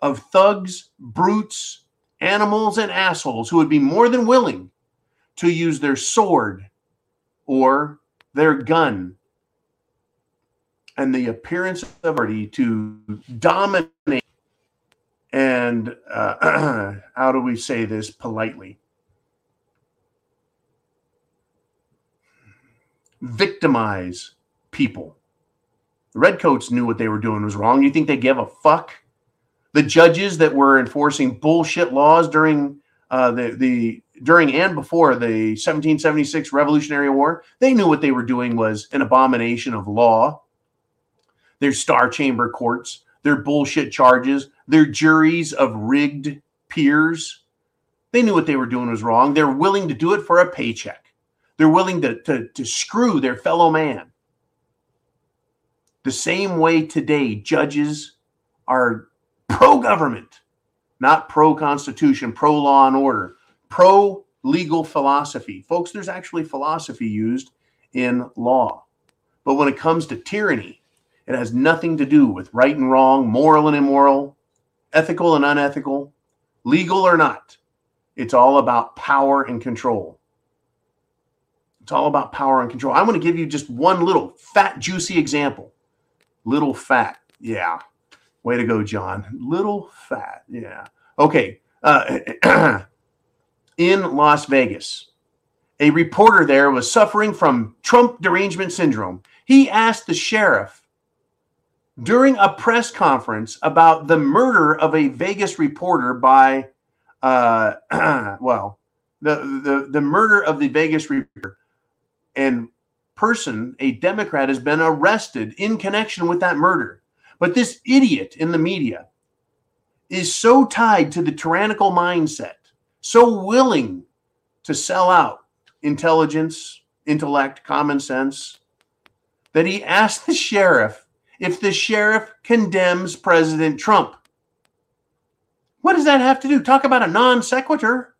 of thugs, brutes, animals, and assholes who would be more than willing to use their sword or their gun and the appearance of authority to dominate and uh, *clears throat* how do we say this politely? Victimize people. The redcoats knew what they were doing was wrong. You think they give a fuck the judges that were enforcing bullshit laws during uh, the the during and before the 1776 Revolutionary War, they knew what they were doing was an abomination of law. Their star chamber courts, their bullshit charges, their juries of rigged peers. They knew what they were doing was wrong. They're willing to do it for a paycheck. They're willing to, to, to screw their fellow man. The same way today, judges are pro government, not pro constitution, pro law and order pro legal philosophy. Folks, there's actually philosophy used in law. But when it comes to tyranny, it has nothing to do with right and wrong, moral and immoral, ethical and unethical, legal or not. It's all about power and control. It's all about power and control. I want to give you just one little fat, juicy example. Little fat. Yeah. Way to go, John. Little fat. Yeah. Okay. Uh, *clears throat* in Las Vegas. A reporter there was suffering from Trump derangement syndrome. He asked the sheriff during a press conference about the murder of a Vegas reporter by, uh, *clears throat* well, the, the, the murder of the Vegas reporter. And person, a Democrat, has been arrested in connection with that murder. But this idiot in the media is so tied to the tyrannical mindset so willing to sell out intelligence, intellect, common sense, that he asked the sheriff if the sheriff condemns President Trump. What does that have to do? Talk about a non sequitur.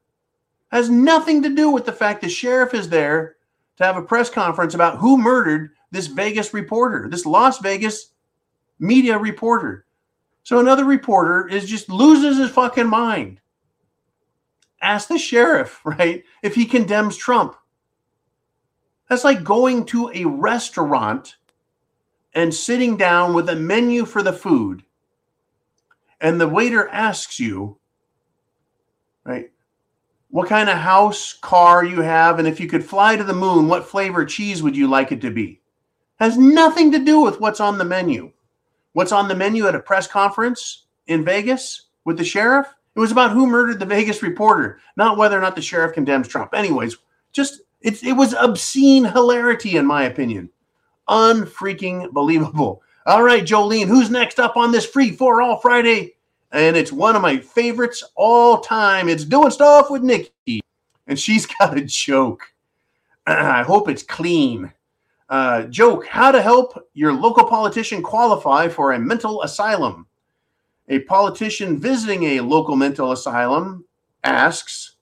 Has nothing to do with the fact the sheriff is there to have a press conference about who murdered this Vegas reporter, this Las Vegas media reporter. So another reporter is just loses his fucking mind ask the sheriff, *laughs* right, if he condemns Trump. That's like going to a restaurant and sitting down with a menu for the food. And the waiter asks you, right, what kind of house, car you have, and if you could fly to the moon, what flavor cheese would you like it to be? Has nothing to do with what's on the menu. What's on the menu at a press conference in Vegas with the sheriff? It was about who murdered the Vegas reporter, not whether or not the sheriff condemns Trump. Anyways, just it, it was obscene hilarity, in my opinion. Unfreaking believable. All right, Jolene, who's next up on this free for all Friday? And it's one of my favorites all time. It's doing stuff with Nikki, and she's *laughs* got a joke. *clears throat* I hope it's clean. Uh, joke How to help your local politician qualify for a mental asylum. A politician visiting a local mental asylum asks,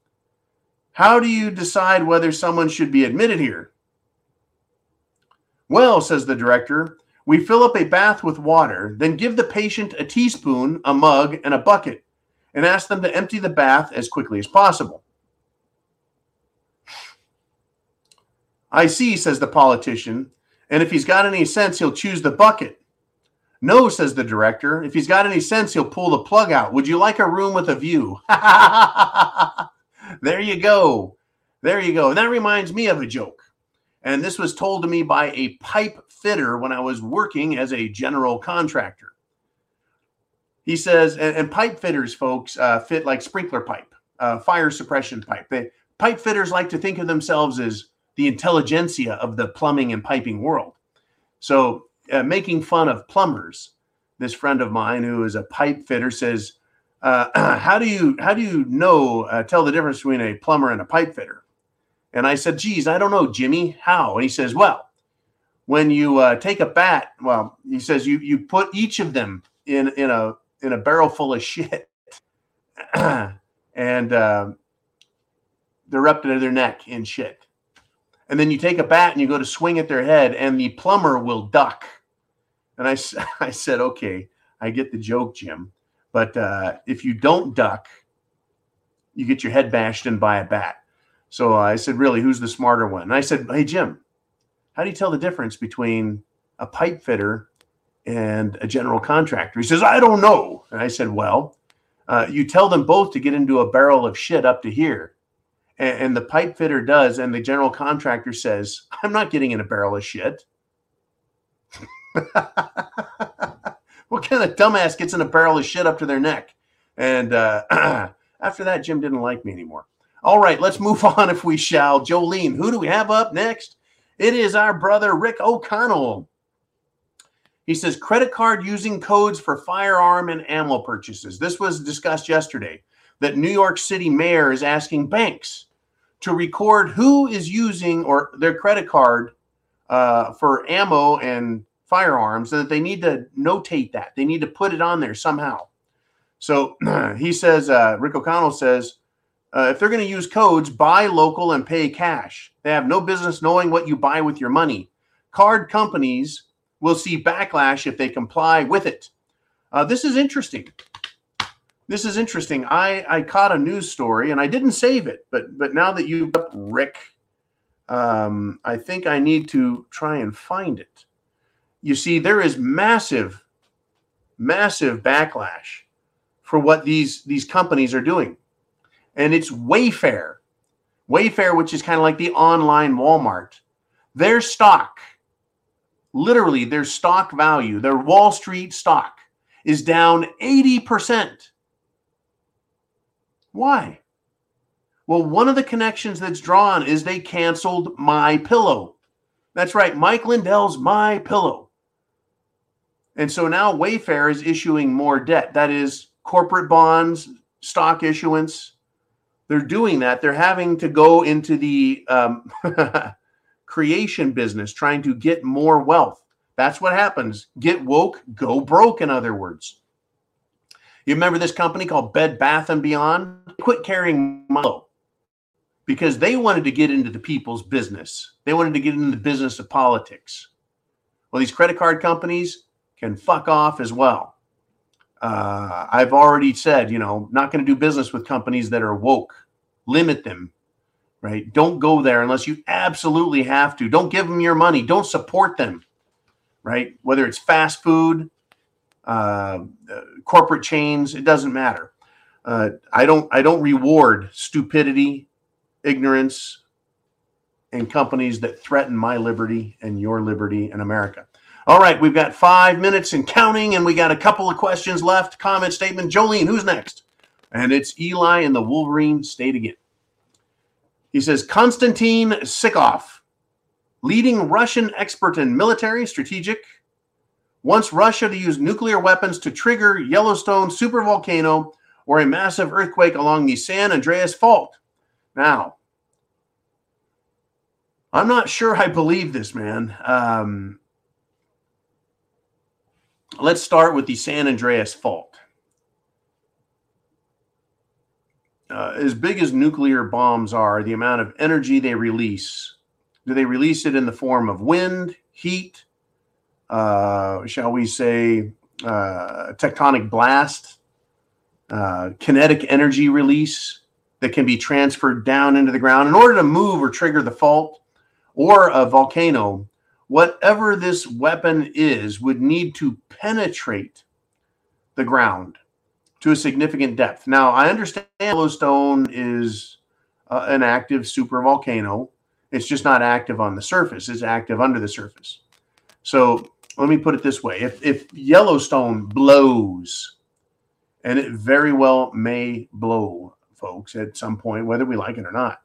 How do you decide whether someone should be admitted here? Well, says the director, we fill up a bath with water, then give the patient a teaspoon, a mug, and a bucket, and ask them to empty the bath as quickly as possible. I see, says the politician, and if he's got any sense, he'll choose the bucket. No, says the director. If he's got any sense, he'll pull the plug out. Would you like a room with a view? *laughs* there you go. There you go. And that reminds me of a joke. And this was told to me by a pipe fitter when I was working as a general contractor. He says, and, and pipe fitters, folks, uh, fit like sprinkler pipe, uh, fire suppression pipe. They, pipe fitters like to think of themselves as the intelligentsia of the plumbing and piping world. So, uh, making fun of plumbers, this friend of mine who is a pipe fitter says, uh, *clears throat* "How do you how do you know uh, tell the difference between a plumber and a pipe fitter?" And I said, "Geez, I don't know, Jimmy. How?" And he says, "Well, when you uh, take a bat, well, he says you you put each of them in in a in a barrel full of shit, *clears throat* and uh, they're up to their neck in shit." And then you take a bat and you go to swing at their head and the plumber will duck. And i, *laughs* I said okay i get the joke jim but uh, if you don't duck you get your head bashed in by a bat. So i said really who's the smarter one? And i said hey jim how do you tell the difference between a pipe fitter and a general contractor? He says i don't know. And i said well uh, you tell them both to get into a barrel of shit up to here and, and the pipe fitter does, and the general contractor says, I'm not getting in a barrel of shit. *laughs* what kind of dumbass gets in a barrel of shit up to their neck? And uh, *clears throat* after that, Jim didn't like me anymore. All right, let's move *laughs* on if we shall. Jolene, who do we have up next? It is our brother Rick O'Connell. He says credit card using codes for firearm and ammo purchases. This was discussed yesterday that New York City mayor is asking banks to record who is using or their credit card uh, for ammo and firearms, and that they need to notate that. They need to put it on there somehow. So *clears throat* he says, uh, Rick O'Connell says, uh, if they're going to use codes, buy local and pay cash. They have no business knowing what you buy with your money. Card companies will see backlash if they comply with it. Uh, this is interesting this is interesting. I I caught a news story and I didn't save it, but but now that you up Rick, um, I think I need to try and find it. You see, there is massive, massive backlash for what these these companies are doing, and it's Wayfair, Wayfair, which is kind of like the online Walmart. Their stock, literally, their stock value, their Wall Street stock, is down eighty percent why? Well, one of the connections that's drawn is they canceled MyPillow. That's right, Mike Lindell's MyPillow. And so now Wayfair is issuing more debt. That is corporate bonds, stock issuance. They're doing that. They're having to go into the um, *laughs* creation business, trying to get more wealth. That's what happens. Get woke, go broke, in other words. You remember this company called Bed Bath and Beyond? Quit carrying Milo because they wanted to get into the people's business. They wanted to get into the business of politics. Well, these credit card companies can fuck off as well. Uh, I've already said, you know, not going to do business with companies that are woke. Limit them, right? Don't go there unless you absolutely have to. Don't give them your money. Don't support them, right? Whether it's fast food, uh, corporate chains. It doesn't matter. Uh, I don't. I don't reward stupidity, ignorance, and companies that threaten my liberty and your liberty in America. All right, we've got five minutes and counting, and we got a couple of questions left. Comment statement. Jolene, who's next? And it's Eli and the Wolverine State again. He says Konstantin Sivkov, leading Russian expert in military strategic, wants Russia to use nuclear weapons to trigger Yellowstone supervolcano or a massive earthquake along the San Andreas Fault. Now, I'm not sure I believe this, man. Um, let's start with the San Andreas Fault. Uh, as big as nuclear bombs are, the amount of energy they release, do they release it in the form of wind, heat, uh, shall we say, uh, tectonic blast, uh, kinetic energy release that can be transferred down into the ground in order to move or trigger the fault or a volcano? Whatever this weapon is, would need to penetrate the ground to a significant depth. Now, I understand Yellowstone is uh, an active supervolcano. It's just not active on the surface, it's active under the surface. So let me put it this way. If, if Yellowstone blows, and it very well may blow, folks, at some point, whether we like it or not,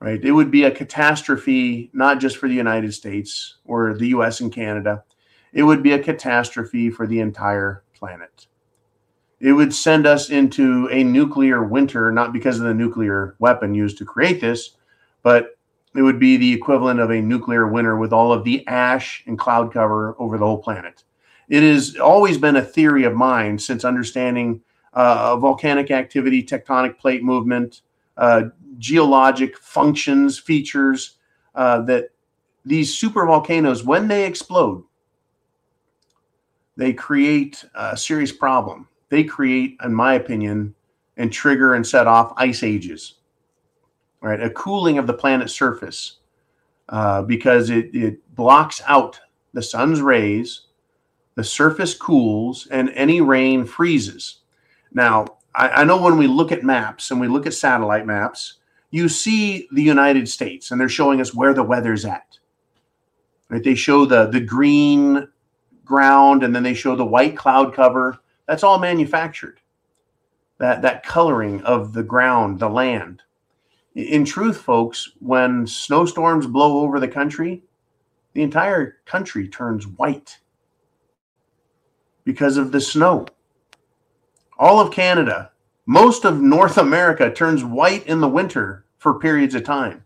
right? It would be a catastrophe, not just for the United States or the US and Canada, it would be a catastrophe for the entire planet. It would send us into a nuclear winter, not because of the nuclear weapon used to create this, but it would be the equivalent of a nuclear winter with all of the ash and cloud cover over the whole planet. It has always been a theory of mine since understanding uh, volcanic activity, tectonic plate movement, uh, geologic functions, features, uh, that these super volcanoes, when they explode, they create a serious problem they create, in my opinion, and trigger and set off ice ages, right? A cooling of the planet's surface uh, because it, it blocks out the sun's rays, the surface cools, and any rain freezes. Now, I, I know when we look at maps and we look at satellite maps, you see the United States and they're showing us where the weather's at. Right? They show the the green ground and then they show the white cloud cover that's all manufactured. That that coloring of the ground, the land. In truth, folks, when snowstorms blow over the country, the entire country turns white because of the snow. All of Canada, most of North America turns white in the winter for periods of time.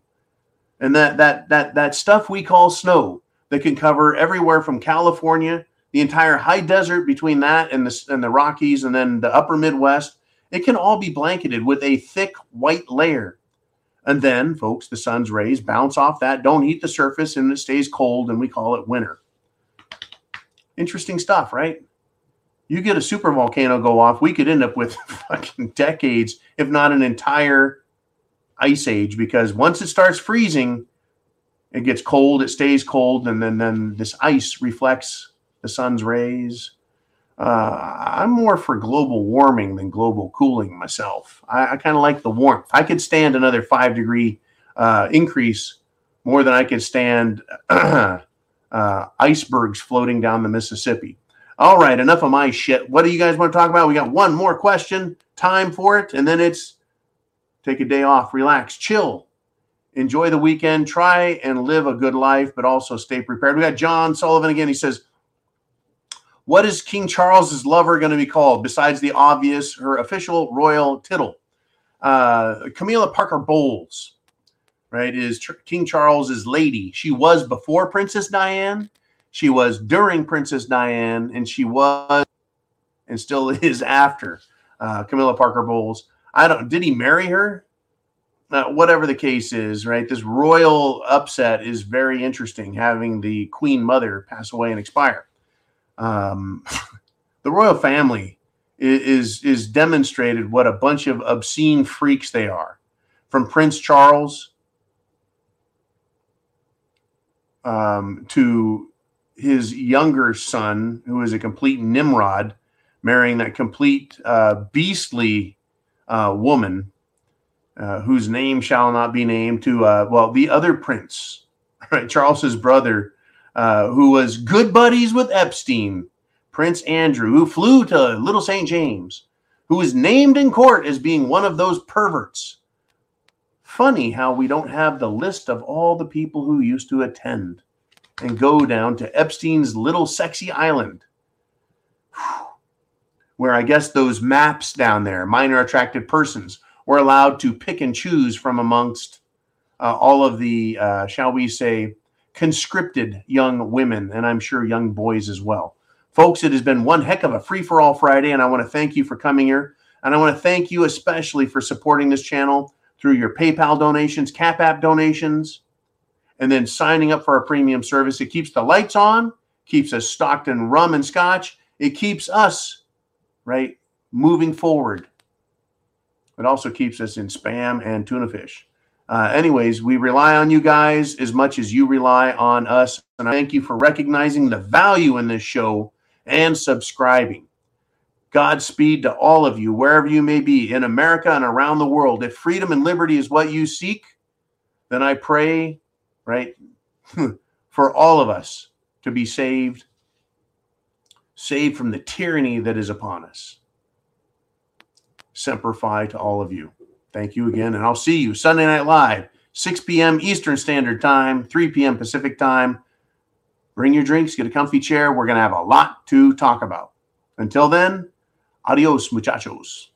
And that that that that stuff we call snow that can cover everywhere from California the entire high desert between that and the, and the Rockies and then the upper Midwest, it can all be blanketed with a thick white layer. And then, folks, the sun's rays bounce off that, don't heat the surface, and it stays cold, and we call it winter. Interesting stuff, right? You get a super volcano go off, we could end up with *laughs* fucking decades, if not an entire ice age, because once it starts freezing, it gets cold, it stays cold, and then, then this ice reflects the sun's rays. Uh, I'm more for global warming than global cooling myself. I, I kind of like the warmth. I could stand another five degree uh, increase more than I could stand *clears throat* uh, icebergs floating down the Mississippi. All right, enough of my shit. What do you guys want to talk about? We got one more question, time for it, and then it's take a day off, relax, chill, enjoy the weekend, try and live a good life, but also stay prepared. We got John Sullivan again. He says, what is King Charles's lover going to be called besides the obvious, her official royal tittle? Uh, Camilla Parker Bowles, right, is Ch- King Charles's lady. She was before Princess Diane, she was during Princess Diane, and she was and still *laughs* is after uh, Camilla Parker Bowles. I don't. Did he marry her? Uh, whatever the case is, right? This royal upset is very interesting. Having the Queen Mother pass away and expire um, *laughs* the royal family is, is demonstrated what a bunch of obscene freaks they are. From Prince Charles um, to his younger son, who is a complete Nimrod, marrying that complete uh, beastly uh, woman uh, whose name shall not be named, to, uh, well, the other prince, *laughs* right? Charles's brother, uh, who was good buddies with Epstein, Prince Andrew, who flew to Little St. James who was named in court as being one of those perverts. Funny how we don't have the list of all the people who used to attend and go down to Epstein's little sexy island, where I guess those maps down there, minor attracted persons, were allowed to pick and choose from amongst uh, all of the, uh, shall we say, conscripted young women, and I'm sure young boys as well. Folks, it has been one heck of a free for all Friday, and I want to thank you for coming here. And I want to thank you especially for supporting this channel through your PayPal donations, Cash App donations, and then signing up for our premium service. It keeps the lights on, keeps us stocked in rum and scotch. It keeps us, right, moving forward. It also keeps us in spam and tuna fish. Uh, anyways, we rely on you guys as much as you rely on us. And I thank you for recognizing the value in this show and subscribing. Godspeed to all of you, wherever you may be in America and around the world. If freedom and liberty is what you seek, then I pray, right, *laughs* for all of us to be saved, saved from the tyranny that is upon us. Semper Fi to all of you. Thank you again, and I'll see you Sunday Night Live, 6 p.m. Eastern Standard Time, 3 p.m. Pacific Time. Bring your drinks, get a comfy chair. We're going to have a lot to talk about. Until then, adios, muchachos.